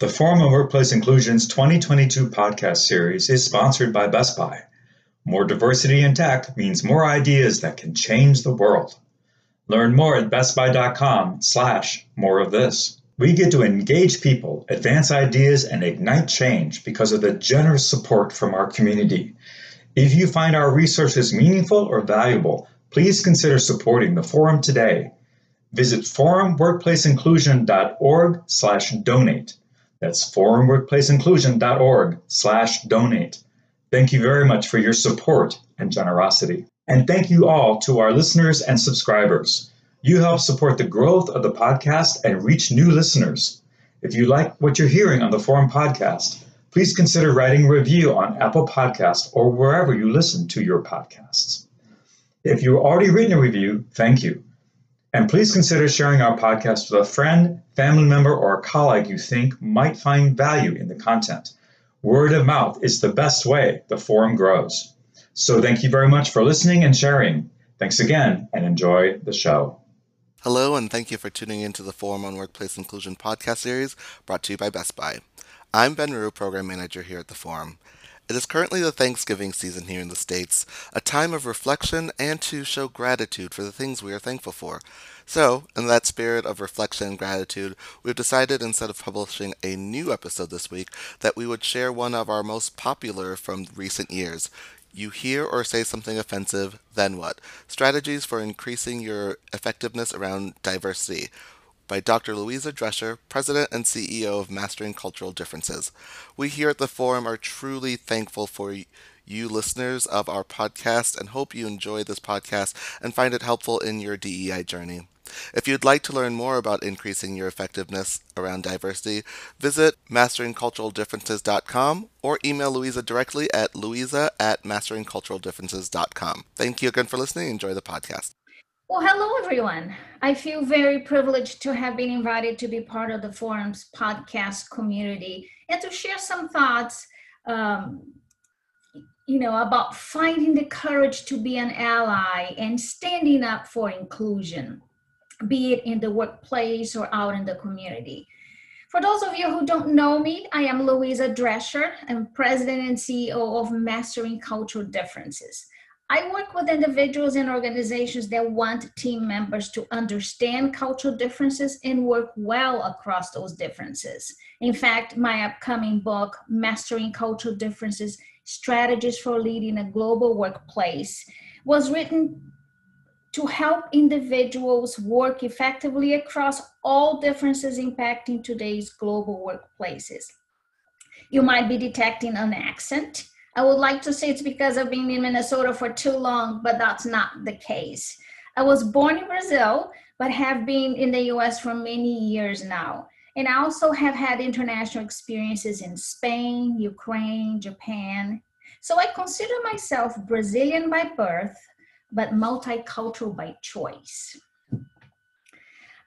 The Forum on Workplace Inclusion's 2022 podcast series is sponsored by Best Buy. More diversity in tech means more ideas that can change the world. Learn more at bestbuy.com slash more of this. We get to engage people, advance ideas, and ignite change because of the generous support from our community. If you find our resources meaningful or valuable, please consider supporting the forum today. Visit forumworkplaceinclusion.org slash donate. That's forumworkplaceinclusion.org slash donate. Thank you very much for your support and generosity. And thank you all to our listeners and subscribers. You help support the growth of the podcast and reach new listeners. If you like what you're hearing on the Forum podcast, please consider writing a review on Apple Podcast or wherever you listen to your podcasts. If you've already written a review, thank you. And please consider sharing our podcast with a friend, family member, or a colleague you think might find value in the content. Word of mouth is the best way the forum grows. So thank you very much for listening and sharing. Thanks again and enjoy the show. Hello, and thank you for tuning into the Forum on Workplace Inclusion podcast series brought to you by Best Buy. I'm Ben Rue, Program Manager here at the Forum. It is currently the Thanksgiving season here in the States, a time of reflection and to show gratitude for the things we are thankful for. So, in that spirit of reflection and gratitude, we've decided instead of publishing a new episode this week, that we would share one of our most popular from recent years. You hear or say something offensive, then what? Strategies for increasing your effectiveness around diversity by Dr. Louisa Drescher, President and CEO of Mastering Cultural Differences. We here at the Forum are truly thankful for you listeners of our podcast and hope you enjoy this podcast and find it helpful in your DEI journey. If you'd like to learn more about increasing your effectiveness around diversity, visit masteringculturaldifferences.com or email Louisa directly at louisa at masteringculturaldifferences.com. Thank you again for listening. Enjoy the podcast. Well, hello, everyone. I feel very privileged to have been invited to be part of the Forum's podcast community and to share some thoughts, um, you know, about finding the courage to be an ally and standing up for inclusion, be it in the workplace or out in the community. For those of you who don't know me, I am Louisa Drescher. I'm president and CEO of Mastering Cultural Differences. I work with individuals and organizations that want team members to understand cultural differences and work well across those differences. In fact, my upcoming book, Mastering Cultural Differences Strategies for Leading a Global Workplace, was written to help individuals work effectively across all differences impacting today's global workplaces. You might be detecting an accent I would like to say it's because I've been in Minnesota for too long, but that's not the case. I was born in Brazil, but have been in the US for many years now. And I also have had international experiences in Spain, Ukraine, Japan. So I consider myself Brazilian by birth, but multicultural by choice.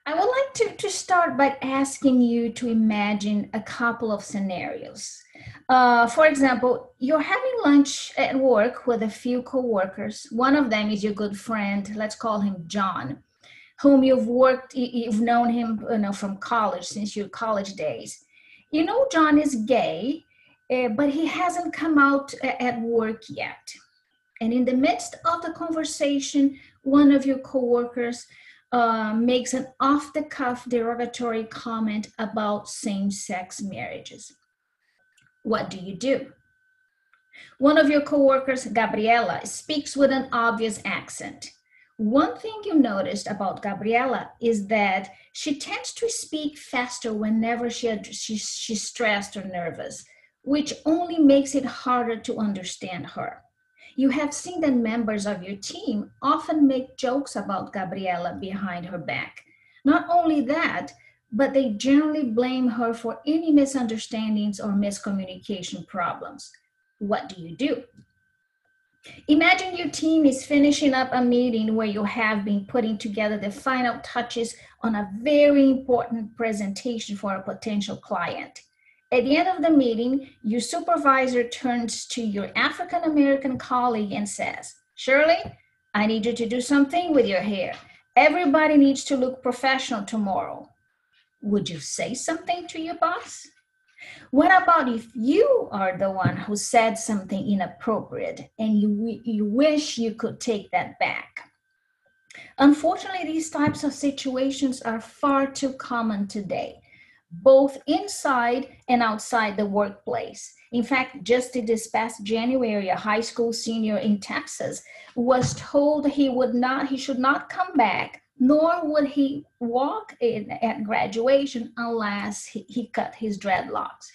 I would like to, to start by asking you to imagine a couple of scenarios. Uh, for example, you're having lunch at work with a few coworkers. One of them is your good friend, let's call him John, whom you've worked, you've known him you know, from college, since your college days. You know, John is gay, uh, but he hasn't come out at work yet. And in the midst of the conversation, one of your coworkers uh, makes an off the cuff derogatory comment about same sex marriages. What do you do? One of your coworkers, Gabriela, speaks with an obvious accent. One thing you noticed about Gabriela is that she tends to speak faster whenever she, she, she's stressed or nervous, which only makes it harder to understand her. You have seen that members of your team often make jokes about Gabriela behind her back. Not only that, but they generally blame her for any misunderstandings or miscommunication problems. What do you do? Imagine your team is finishing up a meeting where you have been putting together the final touches on a very important presentation for a potential client. At the end of the meeting, your supervisor turns to your African American colleague and says, Shirley, I need you to do something with your hair. Everybody needs to look professional tomorrow. Would you say something to your boss? What about if you are the one who said something inappropriate and you, you wish you could take that back? Unfortunately, these types of situations are far too common today, both inside and outside the workplace. In fact, just this past January, a high school senior in Texas was told he would not, he should not come back nor would he walk in at graduation unless he, he cut his dreadlocks.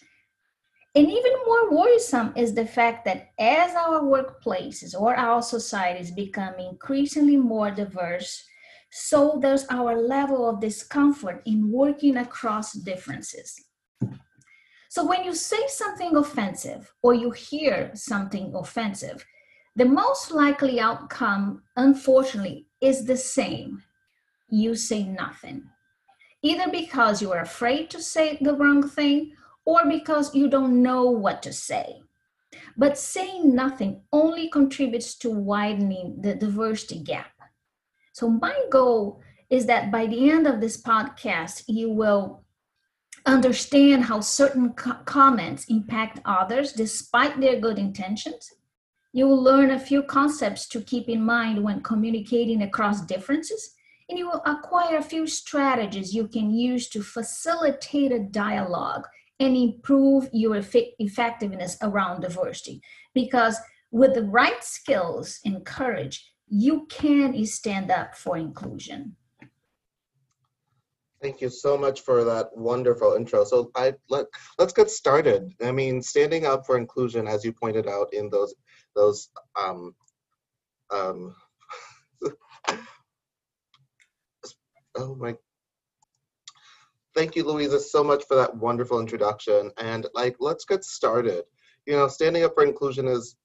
And even more worrisome is the fact that as our workplaces or our societies become increasingly more diverse, so does our level of discomfort in working across differences. So when you say something offensive or you hear something offensive, the most likely outcome, unfortunately, is the same you say nothing. Either because you are afraid to say the wrong thing or because you don't know what to say. But saying nothing only contributes to widening the diversity gap. So, my goal is that by the end of this podcast, you will understand how certain co- comments impact others despite their good intentions. You will learn a few concepts to keep in mind when communicating across differences and you will acquire a few strategies you can use to facilitate a dialogue and improve your effectiveness around diversity. Because with the right skills and courage, you can stand up for inclusion. Thank you so much for that wonderful intro. So I let let's get started. I mean, standing up for inclusion, as you pointed out in those those um, um, oh my thank you louisa so much for that wonderful introduction. And like let's get started. You know standing up for inclusion is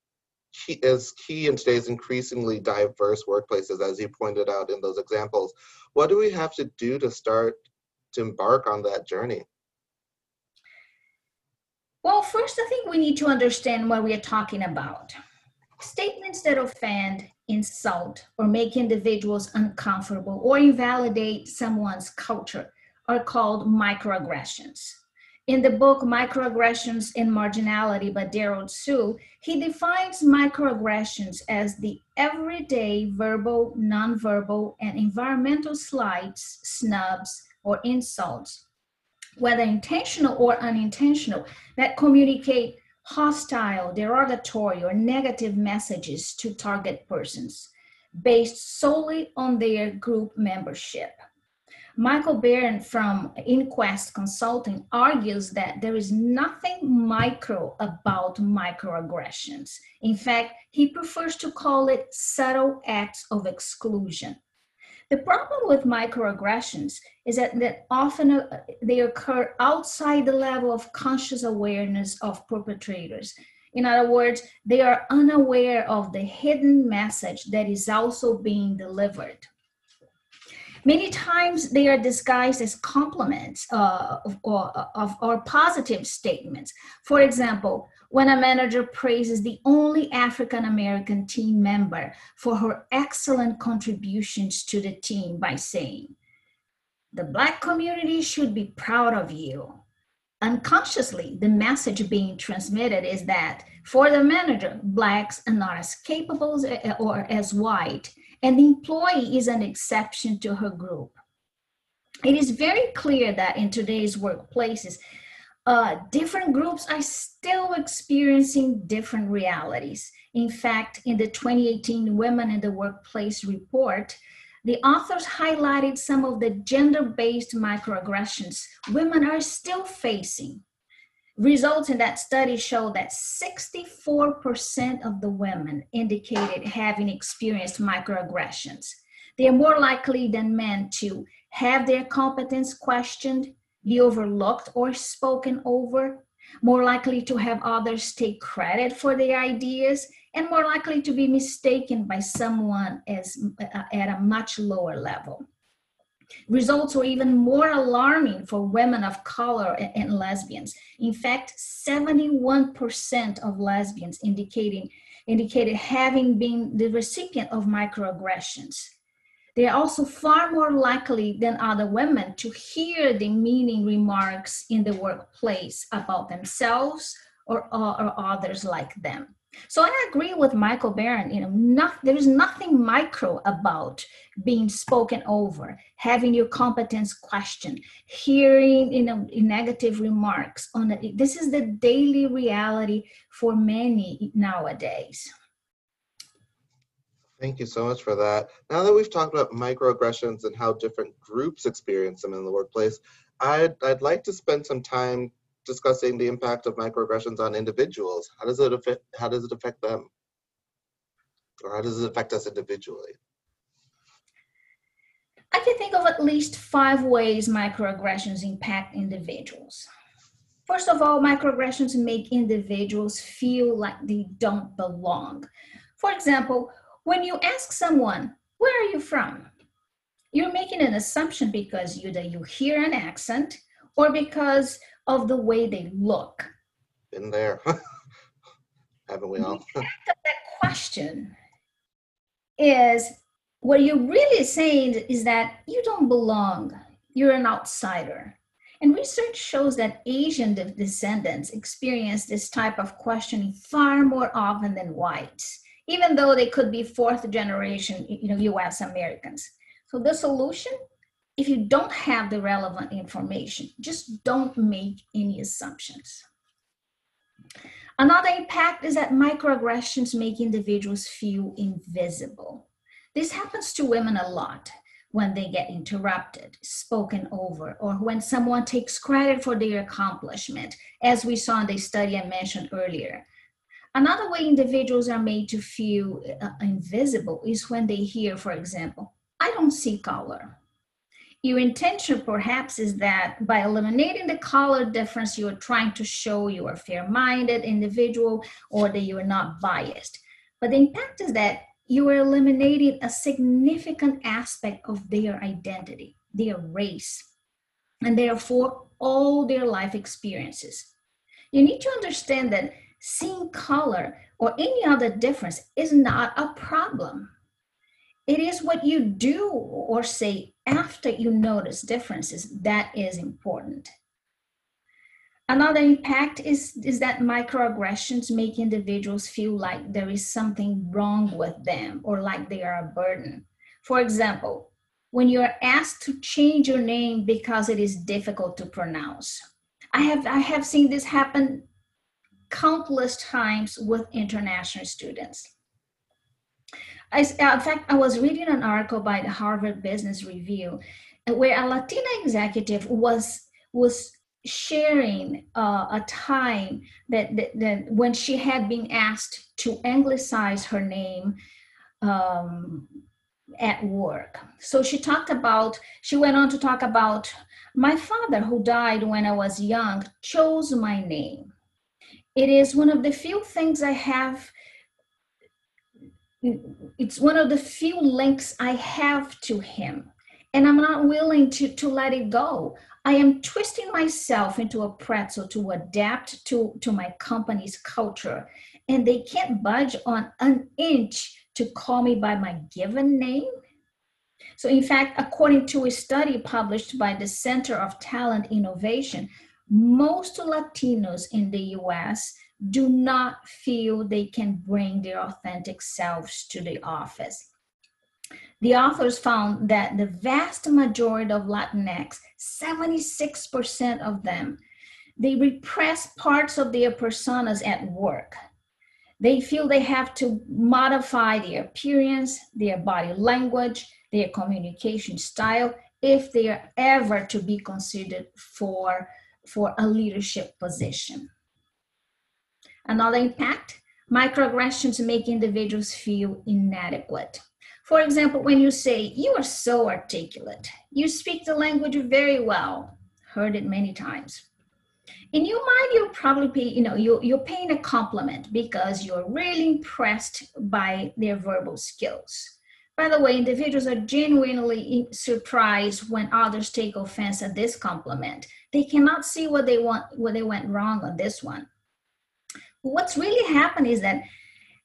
key, is key in today's increasingly diverse workplaces as you pointed out in those examples. What do we have to do to start to embark on that journey? Well first i think we need to understand what we are talking about. Statements that offend insult, or make individuals uncomfortable or invalidate someone's culture are called microaggressions. In the book Microaggressions and Marginality by Derald Sue, he defines microaggressions as the everyday verbal, nonverbal, and environmental slights, snubs, or insults, whether intentional or unintentional, that communicate hostile, derogatory, or negative messages to target persons based solely on their group membership. Michael Baran from Inquest Consulting argues that there is nothing micro about microaggressions. In fact, he prefers to call it subtle acts of exclusion. The problem with microaggressions is that, that often uh, they occur outside the level of conscious awareness of perpetrators. In other words, they are unaware of the hidden message that is also being delivered. Many times they are disguised as compliments uh, or, of, or positive statements. For example, when a manager praises the only African American team member for her excellent contributions to the team by saying, The Black community should be proud of you. Unconsciously, the message being transmitted is that for the manager, Blacks are not as capable or as white, and the employee is an exception to her group. It is very clear that in today's workplaces, uh, different groups are still experiencing different realities. In fact, in the 2018 Women in the Workplace report, the authors highlighted some of the gender based microaggressions women are still facing. Results in that study show that 64% of the women indicated having experienced microaggressions. They are more likely than men to have their competence questioned, be overlooked or spoken over, more likely to have others take credit for their ideas, and more likely to be mistaken by someone as, uh, at a much lower level. Results were even more alarming for women of color and, lesbians. In fact, 71% of lesbians indicating, indicated having been the recipient of microaggressions. They are also far more likely than other women to hear demeaning remarks in the workplace about themselves or, or others like them. So I agree with Michael Baran. You know, not, there is nothing micro about being spoken over, having your competence questioned, hearing you know negative remarks on it. This is the daily reality for many nowadays. Thank you so much for that. Now that we've talked about microaggressions and how different groups experience them in the workplace, I'd, I'd like to spend some time discussing the impact of microaggressions on individuals. How does it affect, how does it affect them? Or how does it affect us individually? I can think of at least five ways microaggressions impact individuals. First of all, microaggressions make individuals feel like they don't belong. For example, when you ask someone, where are you from? You're making an assumption because either you hear an accent or because of the way they look. Been there. Haven't we all? the that question is what you're really saying is that you don't belong, you're an outsider. And research shows that Asian descendants experience this type of questioning far more often than whites even though they could be fourth generation, you know, US Americans. So the solution, if you don't have the relevant information, just don't make any assumptions. Another impact is that microaggressions make individuals feel invisible. This happens to women a lot when they get interrupted, spoken over, or when someone takes credit for their accomplishment, as we saw in the study I mentioned earlier. Another way individuals are made to feel uh, invisible is when they hear, for example, I don't see color. Your intention perhaps is that by eliminating the color difference, you are trying to show you are fair minded individual or that you are not biased. But the impact is that you are eliminating a significant aspect of their identity, their race, and therefore all their life experiences. You need to understand that seeing color or any other difference is not a problem. It is what you do or say after you notice differences that is important. Another impact is, is that microaggressions make individuals feel like there is something wrong with them or like they are a burden. For example, when you're asked to change your name because it is difficult to pronounce. I have I have seen this happen countless times with international students. I, in fact, I was reading an article by the Harvard Business Review where a Latina executive was was sharing uh, a time that, that, that, when she had been asked to anglicize her name um, at work. So she talked about, she went on to talk about my father who died when I was young chose my name. It is one of the few things I have. It's one of the few links I have to him, and I'm not willing to, to let it go. I am twisting myself into a pretzel to adapt to, to my company's culture, and they can't budge on an inch to call me by my given name. So, in fact, according to a study published by the Center of Talent Innovation, most Latinos in the US do not feel they can bring their authentic selves to the office. The authors found that the vast majority of Latinx, 76% of them, they repress parts of their personas at work. They feel they have to modify their appearance, their body language, their communication style if they are ever to be considered for for a leadership position. Another impact microaggressions make individuals feel inadequate. For example, when you say, You are so articulate, you speak the language very well, heard it many times. In your mind, you're probably pay, you know, you're, you're paying a compliment because you're really impressed by their verbal skills. By the way, individuals are genuinely surprised when others take offense at this compliment. They cannot see what they want, what they went wrong on this one. What's really happened is that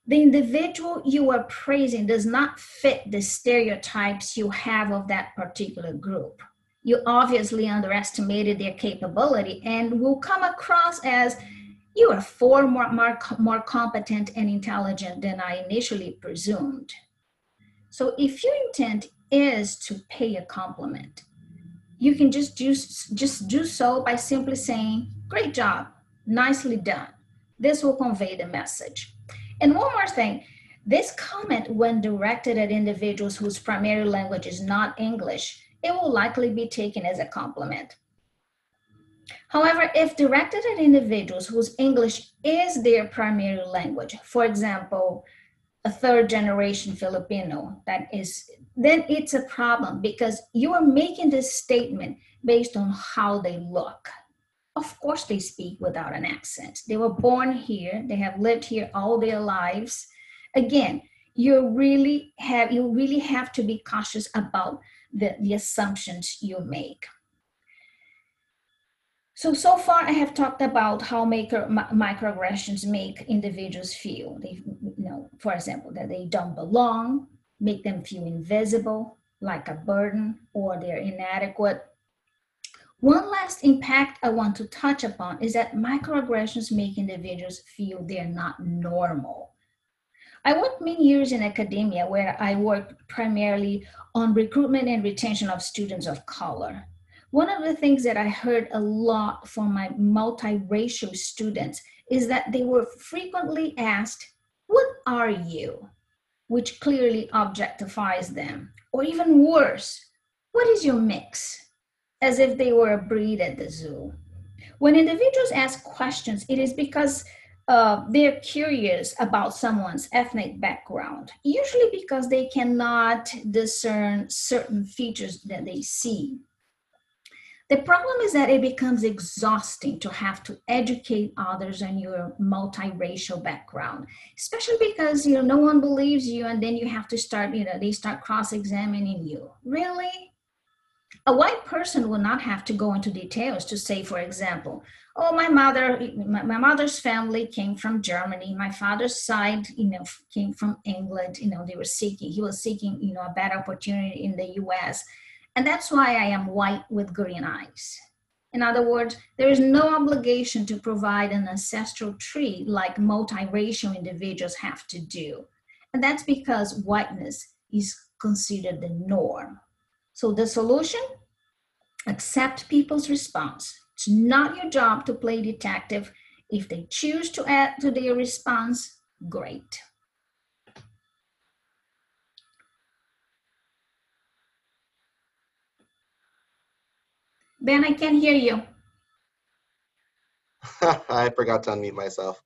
the individual you are praising does not fit the stereotypes you have of that particular group. You obviously underestimated their capability and will come across as you are far more, more, more competent and intelligent than I initially presumed. So if your intent is to pay a compliment, you can just do, just do so by simply saying, great job, nicely done. This will convey the message. And one more thing, this comment when directed at individuals whose primary language is not English, it will likely be taken as a compliment. However, if directed at individuals whose English is their primary language, for example, a third generation Filipino, that is, then it's a problem because you are making this statement based on how they look. Of course, they speak without an accent. They were born here, they have lived here all their lives. Again, you really have you really have to be cautious about the, the assumptions you make. So, so far I have talked about how maker, microaggressions make individuals feel. They, you know, for example, that they don't belong, make them feel invisible, like a burden, or they're inadequate. One last impact I want to touch upon is that microaggressions make individuals feel they're not normal. I worked many years in academia where I worked primarily on recruitment and retention of students of color. One of the things that I heard a lot from my multiracial students is that they were frequently asked, What are you? which clearly objectifies them. Or even worse, What is your mix? As if they were a breed at the zoo. When individuals ask questions, it is because uh, they're curious about someone's ethnic background, usually because they cannot discern certain features that they see. The problem is that it becomes exhausting to have to educate others on your multiracial background, especially because you know no one believes you, and then you have to start, you know, they start cross-examining you. Really? A white person will not have to go into details to say, for example, oh, my mother, my, my, mother's family came from Germany. My father's side, you know, came from England. You know, they were seeking, he was seeking, you know, a better opportunity in the US. And that's why I am white with green eyes. In other words, there is no obligation to provide an ancestral tree like multiracial individuals have to do. And that's because whiteness is considered the norm. So the solution? Accept people's response. It's not your job to play detective. If they choose to add to their response, great. Ben, I can't hear you. I forgot to unmute myself.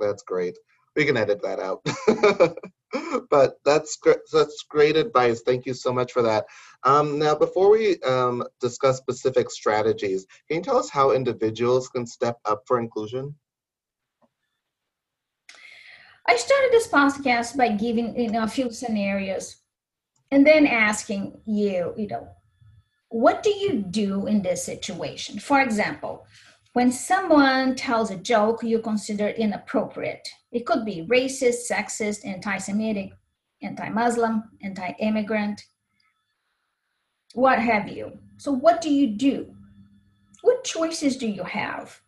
That's great. We can edit that out. but that's. That's great advice. Thank you so much for that. Um, now, before we um, discuss specific strategies, can you tell us how individuals can step up for inclusion? I started this podcast by giving you know a few scenarios, and then asking you, you know, what do you do in this situation? For example, when someone tells a joke you consider inappropriate, it could be racist, sexist, anti Semitic, anti Muslim, anti immigrant, what have you. So, what do you do? What choices do you have?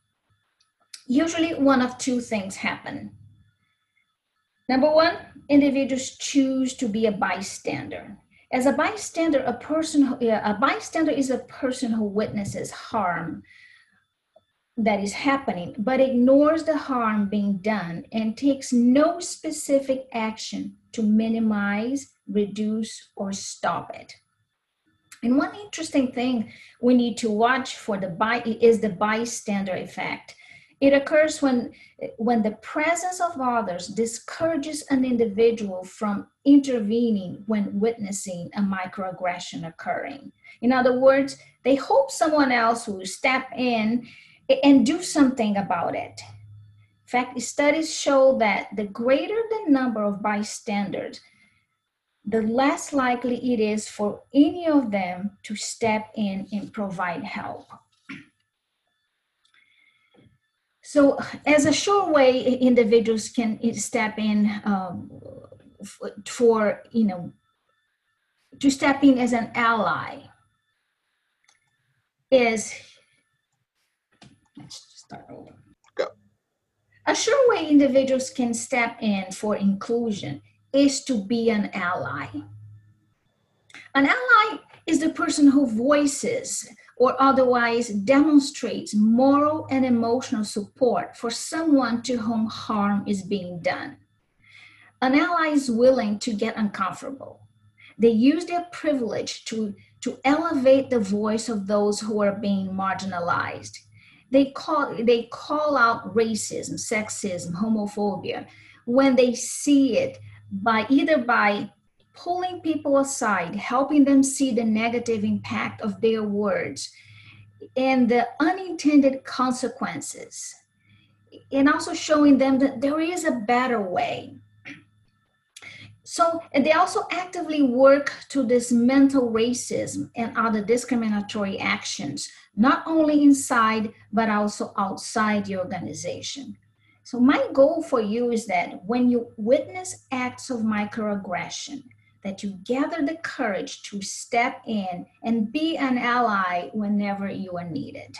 Usually, one of two things happen. Number one, individuals choose to be a bystander. As a bystander, a person, a bystander is a person who witnesses harm that is happening, but ignores the harm being done and takes no specific action to minimize, reduce, or stop it. And one interesting thing we need to watch for the by is the bystander effect. It occurs when, when the presence of others discourages an individual from intervening when witnessing a microaggression occurring. In other words, they hope someone else will step in and do something about it. In fact, studies show that the greater the number of bystanders, the less likely it is for any of them to step in and provide help. So, as a sure way, individuals can step in um, for, you know, to step in as an ally is, let's start over. Go. A sure way individuals can step in for inclusion is to be an ally. An ally is the person who voices or otherwise demonstrates moral and emotional support for someone to whom harm is being done. An ally is willing to get uncomfortable. They use their privilege to, to elevate the voice of those who are being marginalized. They call, they call out racism, sexism, homophobia when they see it by either by pulling people aside, helping them see the negative impact of their words and the unintended consequences, and also showing them that there is a better way. So, and they also actively work to dismantle racism and other discriminatory actions, not only inside, but also outside the organization. So, my goal for you is that when you witness acts of microaggression, that you gather the courage to step in and be an ally whenever you are needed.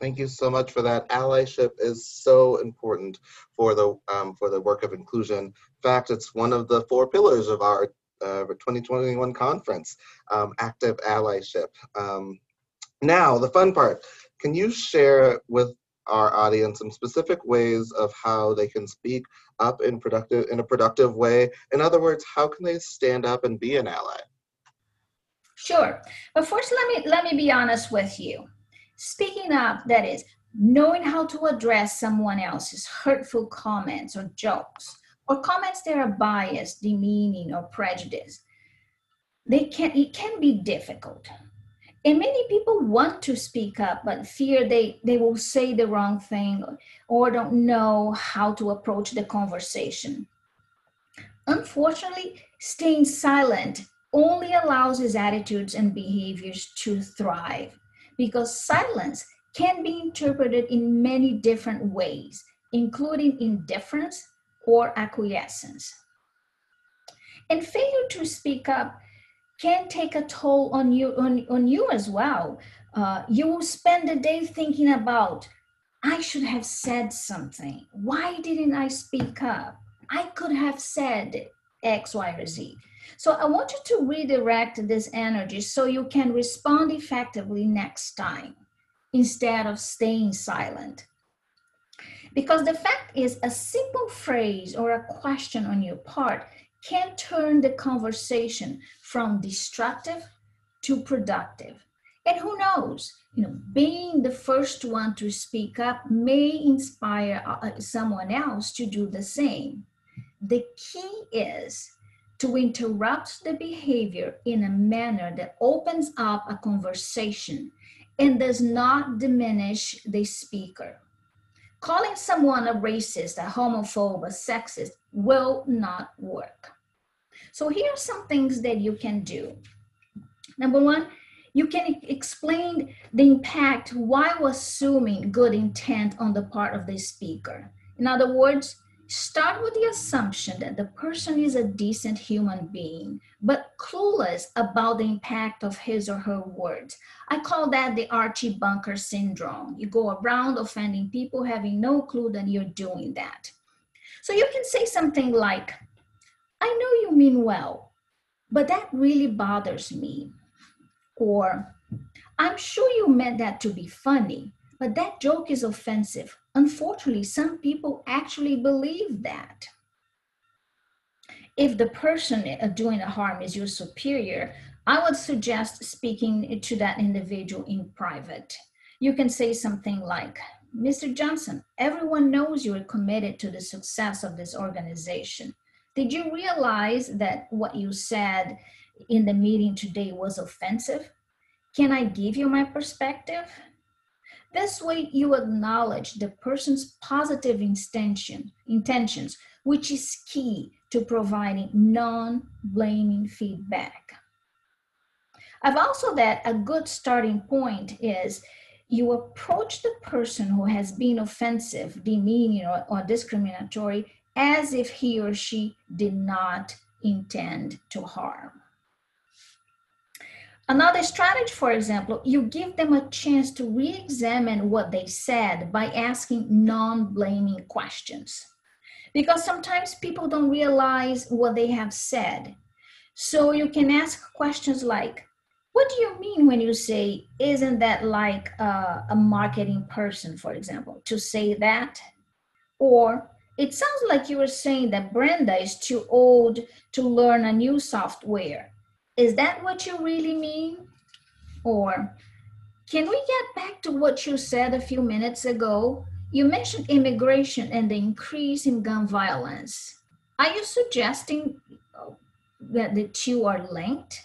Thank you so much for that. Allyship is so important for the um, for the work of inclusion. In fact, it's one of the four pillars of our uh, 2021 conference, um, active allyship. Um, now, the fun part. Can you share with our audience some specific ways of how they can speak up in productive in a productive way? In other words, how can they stand up and be an ally? Sure. But first let me let me be honest with you. Speaking up, that is, knowing how to address someone else's hurtful comments or jokes, or comments that are biased, demeaning, or prejudiced, they can it can be difficult. And many people want to speak up but fear they they will say the wrong thing or don't know how to approach the conversation. Unfortunately staying silent only allows his attitudes and behaviors to thrive because silence can be interpreted in many different ways including indifference or acquiescence and failure to speak up can take a toll on you on, on you as well. Uh, you will spend the day thinking about, I should have said something. Why didn't I speak up? I could have said X, Y, or Z. So I want you to redirect this energy so you can respond effectively next time instead of staying silent. Because the fact is, a simple phrase or a question on your part can turn the conversation from destructive to productive. And who knows, you know, being the first one to speak up may inspire uh, someone else to do the same. The key is to interrupt the behavior in a manner that opens up a conversation and does not diminish the speaker. Calling someone a racist, a homophobe, a sexist will not work. So here are some things that you can do. Number one, you can explain the impact while assuming good intent on the part of the speaker. In other words, start with the assumption that the person is a decent human being, but clueless about the impact of his or her words. I call that the Archie Bunker syndrome. You go around offending people having no clue that you're doing that. So you can say something like, I know you mean well, but that really bothers me. Or, I'm sure you meant that to be funny, but that joke is offensive. Unfortunately, some people actually believe that. If the person uh, doing the harm is your superior, I would suggest speaking to that individual in private. You can say something like, Mr. Johnson, everyone knows you are committed to the success of this organization. Did you realize that what you said in the meeting today was offensive? Can I give you my perspective? This way, you acknowledge the person's positive intention, intentions, which is key to providing non blaming feedback. I've also that a good starting point is you approach the person who has been offensive, demeaning, or, or discriminatory as if he or she did not intend to harm. Another strategy, for example, you give them a chance to re examine what they said by asking non blaming questions. Because sometimes people don't realize what they have said. So you can ask questions like, What do you mean when you say, Isn't that like a, a marketing person, for example, to say that? Or, It sounds like you were saying that Brenda is too old to learn a new software is that what you really mean? Or can we get back to what you said a few minutes ago? You mentioned immigration and the increase in gun violence. Are you suggesting uh, that the two are linked?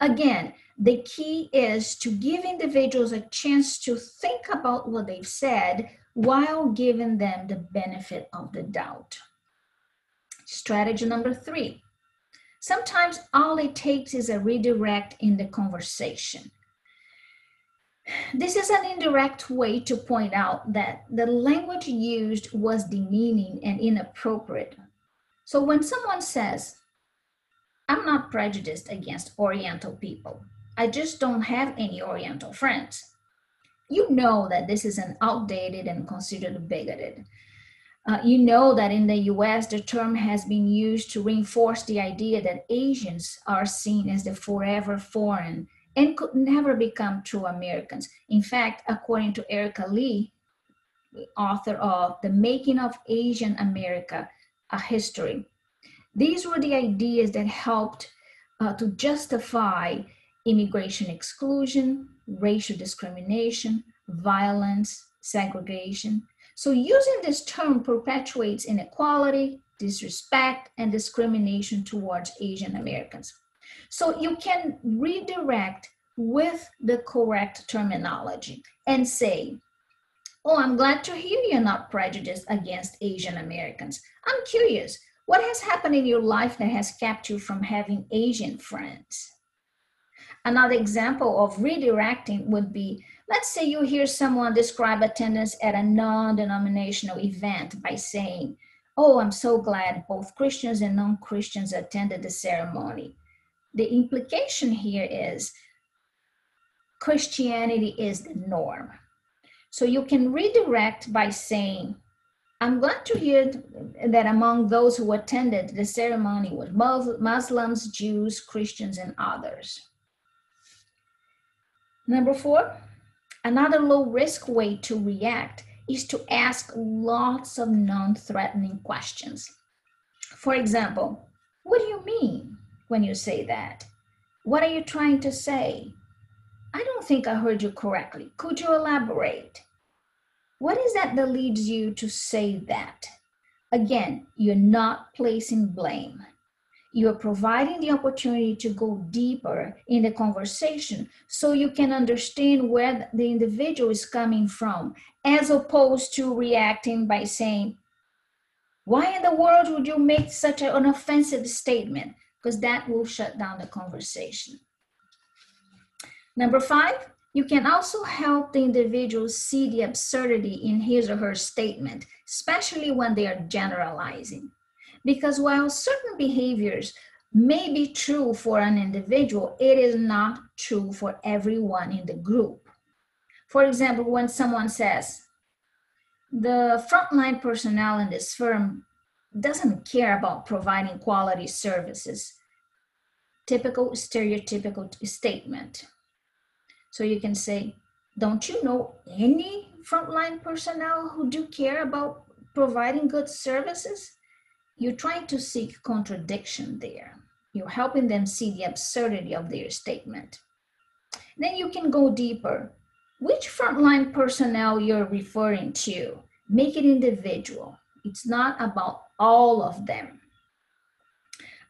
Again, the key is to give individuals a chance to think about what they've said while giving them the benefit of the doubt. Strategy number three Sometimes all it takes is a redirect in the conversation. This is an indirect way to point out that the language used was demeaning and inappropriate. So when someone says, I'm not prejudiced against Oriental people, I just don't have any Oriental friends, you know that this is an outdated and considered bigoted. Uh, you know that in the US, the term has been used to reinforce the idea that Asians are seen as the forever foreign and could never become true Americans. In fact, according to Erika Lee, author of The Making of Asian America, a History, these were the ideas that helped uh, to justify immigration exclusion, racial discrimination, violence, segregation, so using this term perpetuates inequality, disrespect, and discrimination towards Asian Americans. So you can redirect with the correct terminology and say, Oh, I'm glad to hear you're not prejudiced against Asian Americans. I'm curious, what has happened in your life that has kept you from having Asian friends? Another example of redirecting would be let's say you hear someone describe attendance at a non denominational event by saying, Oh, I'm so glad both Christians and non Christians attended the ceremony. The implication here is Christianity is the norm. So you can redirect by saying, I'm glad to hear that among those who attended the ceremony were Muslims, Jews, Christians, and others. Number four, another low risk way to react is to ask lots of non threatening questions. For example, what do you mean when you say that? What are you trying to say? I don't think I heard you correctly. Could you elaborate? What is that that leads you to say that? Again, you're not placing blame you are providing the opportunity to go deeper in the conversation so you can understand where the individual is coming from as opposed to reacting by saying why in the world would you make such an offensive statement? Because that will shut down the conversation. Number five you can also help the individual see the absurdity in his or her statement especially when they are generalizing because while certain behaviors may be true for an individual, it is not true for everyone in the group. For example, when someone says, the frontline personnel in this firm doesn't care about providing quality services. Typical stereotypical statement. So you can say, don't you know any frontline personnel who do care about providing good services? You're trying to seek contradiction there. You're helping them see the absurdity of their statement. Then you can go deeper. Which frontline personnel you're referring to? Make it individual. It's not about all of them.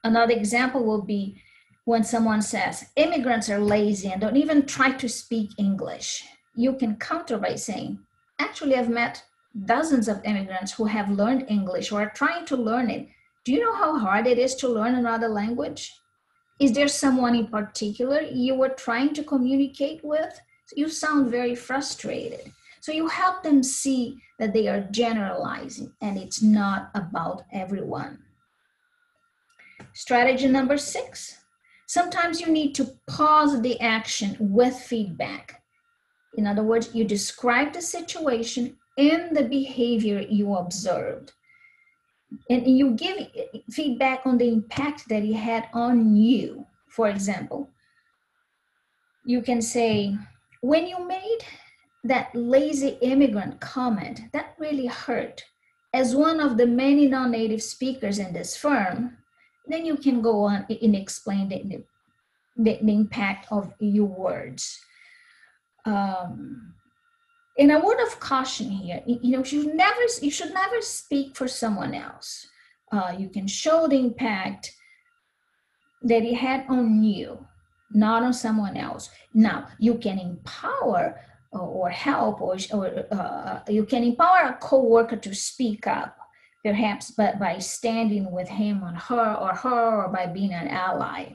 Another example will be when someone says, immigrants are lazy and don't even try to speak English. You can counter by saying, actually, I've met dozens of immigrants who have learned English or are trying to learn it. Do you know how hard it is to learn another language? Is there someone in particular you were trying to communicate with? You sound very frustrated. So you help them see that they are generalizing and it's not about everyone. Strategy number six sometimes you need to pause the action with feedback. In other words, you describe the situation and the behavior you observed. And you give feedback on the impact that it had on you. For example, you can say, when you made that lazy immigrant comment, that really hurt. As one of the many non native speakers in this firm, then you can go on and explain the, the, the impact of your words. Um, in a word of caution here, you know, you never you should never speak for someone else. Uh, you can show the impact that it had on you, not on someone else. Now you can empower or help, or, or uh, you can empower a coworker to speak up, perhaps, but by standing with him on her or her, or by being an ally.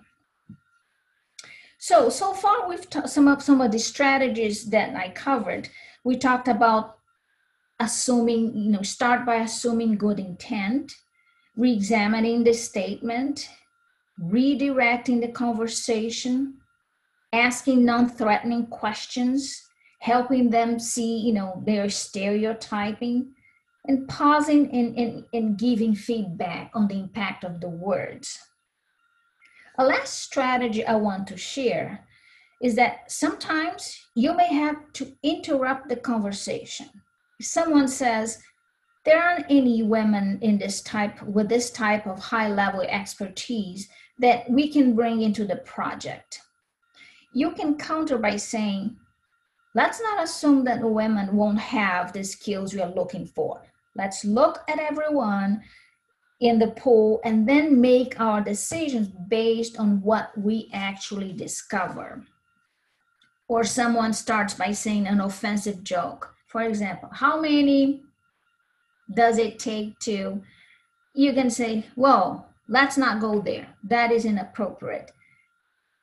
So so far we've t- some of some of the strategies that I covered we talked about assuming, you know, start by assuming good intent, re examining the statement, redirecting the conversation, asking non threatening questions, helping them see, you know, their stereotyping, and pausing and, and, and giving feedback on the impact of the words. A last strategy I want to share is that sometimes you may have to interrupt the conversation. If someone says, there aren't any women in this type with this type of high level expertise that we can bring into the project. You can counter by saying, let's not assume that women won't have the skills we are looking for. Let's look at everyone in the pool and then make our decisions based on what we actually discover or someone starts by saying an offensive joke. For example, how many does it take to, you can say, well, let's not go there. That is inappropriate.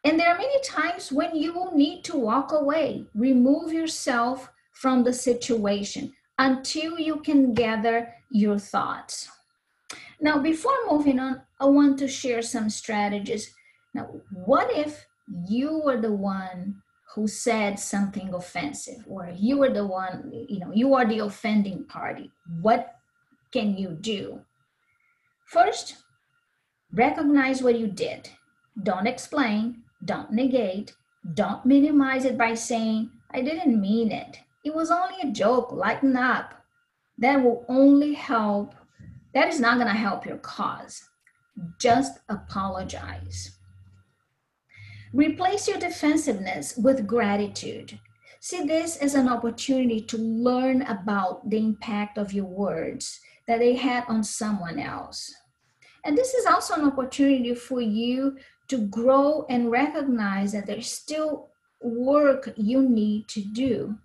And there are many times when you will need to walk away, remove yourself from the situation until you can gather your thoughts. Now, before moving on, I want to share some strategies. Now, what if you were the one who said something offensive or you are the one you know you are the offending party. What can you do? First recognize what you did. Don't explain don't negate don't minimize it by saying i didn't mean it. It was only a joke. Lighten up. That will only help that is not going to help your cause. Just apologize Replace your defensiveness with gratitude. See this as an opportunity to learn about the impact of your words that they had on someone else. And this is also an opportunity for you to grow and recognize that there's still work you need to do.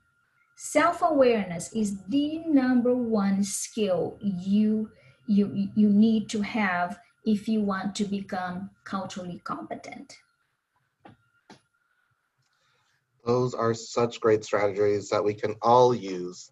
Self awareness is the number one skill you, you, you need to have if you want to become culturally competent. Those are such great strategies that we can all use.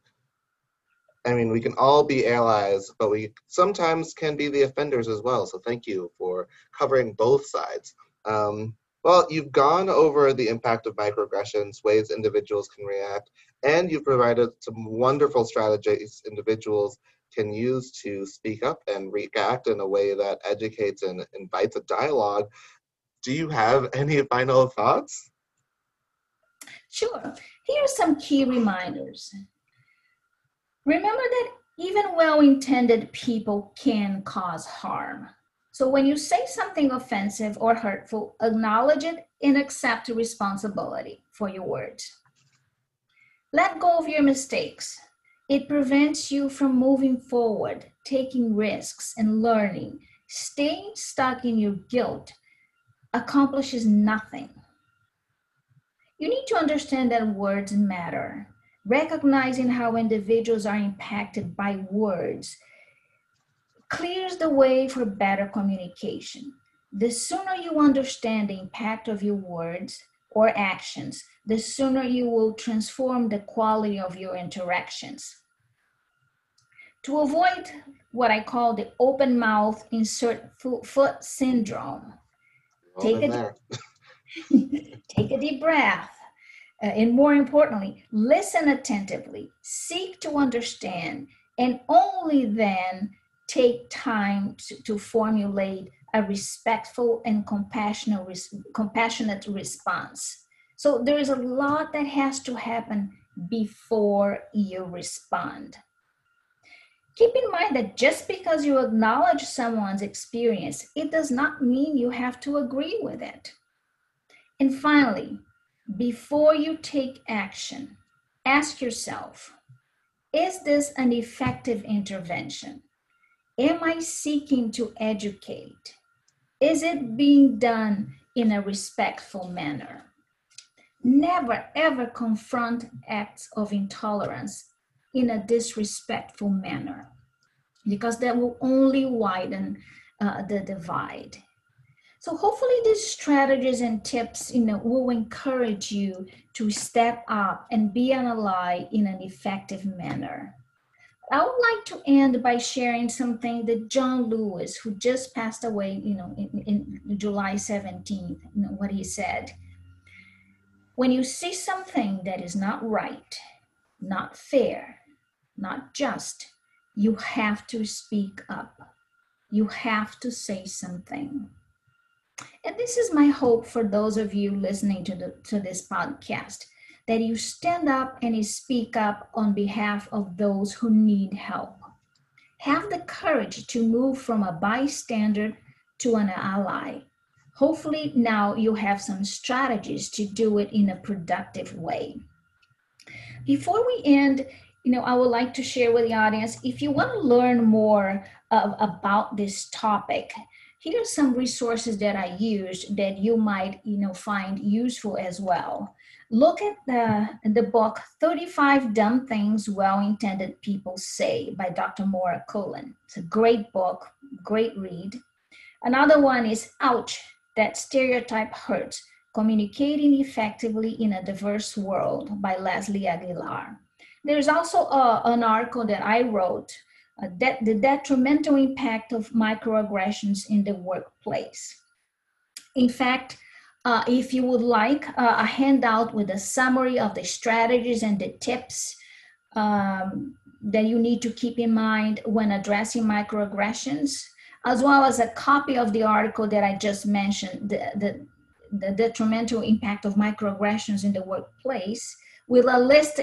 I mean, we can all be allies, but we sometimes can be the offenders as well. So thank you for covering both sides. Um, well, you've gone over the impact of microaggressions, ways individuals can react, and you've provided some wonderful strategies individuals can use to speak up and react in a way that educates and invites a dialogue. Do you have any final thoughts? Sure. Here are some key reminders. Remember that even well intended people can cause harm. So when you say something offensive or hurtful, acknowledge it and accept responsibility for your words. Let go of your mistakes. It prevents you from moving forward, taking risks, and learning. Staying stuck in your guilt accomplishes nothing. You need to understand that words matter. Recognizing how individuals are impacted by words clears the way for better communication. The sooner you understand the impact of your words or actions, the sooner you will transform the quality of your interactions. To avoid what I call the open mouth insert foot syndrome, take a, take a deep breath. Uh, and more importantly, listen attentively, seek to understand, and only then take time to, to formulate a respectful and compassionate, compassionate response. So there is a lot that has to happen before you respond. Keep in mind that just because you acknowledge someone's experience, it does not mean you have to agree with it. And finally, before you take action, ask yourself Is this an effective intervention? Am I seeking to educate? Is it being done in a respectful manner? Never ever confront acts of intolerance in a disrespectful manner because that will only widen uh, the divide. So hopefully these strategies and tips, you know, will encourage you to step up and be an ally in an effective manner. I would like to end by sharing something that John Lewis, who just passed away, you know, in, in July 17th, you know, what he said. When you see something that is not right, not fair, not just, you have to speak up. You have to say something. And this is my hope for those of you listening to, the, to this podcast that you stand up and you speak up on behalf of those who need help. Have the courage to move from a bystander to an ally. Hopefully, now you have some strategies to do it in a productive way. Before we end, you know, I would like to share with the audience if you want to learn more of, about this topic, here are some resources that I used that you might, you know, find useful as well look at the, the book 35 Dumb Things Well Intended People Say by Dr. Maura Cullen. It's a great book, great read. Another one is Ouch, That Stereotype Hurts Communicating Effectively in a Diverse World by Leslie Aguilar. There's also a, an article that I wrote, uh, that the detrimental impact of microaggressions in the workplace. In fact, uh, if you would like uh, a handout with a summary of the strategies and the tips um, that you need to keep in mind when addressing microaggressions, as well as a copy of the article that I just mentioned, the, the, the detrimental impact of microaggressions in the workplace, with a list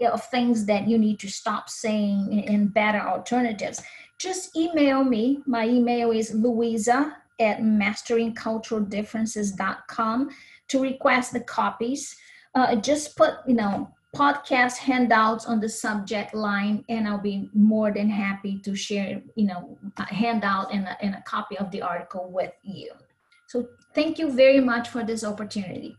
of things that you need to stop saying and better alternatives, just email me. My email is louisa at masteringculturaldifferences.com to request the copies. Uh, just put, you know, podcast handouts on the subject line and I'll be more than happy to share, you know, a handout and a, and a copy of the article with you. So thank you very much for this opportunity.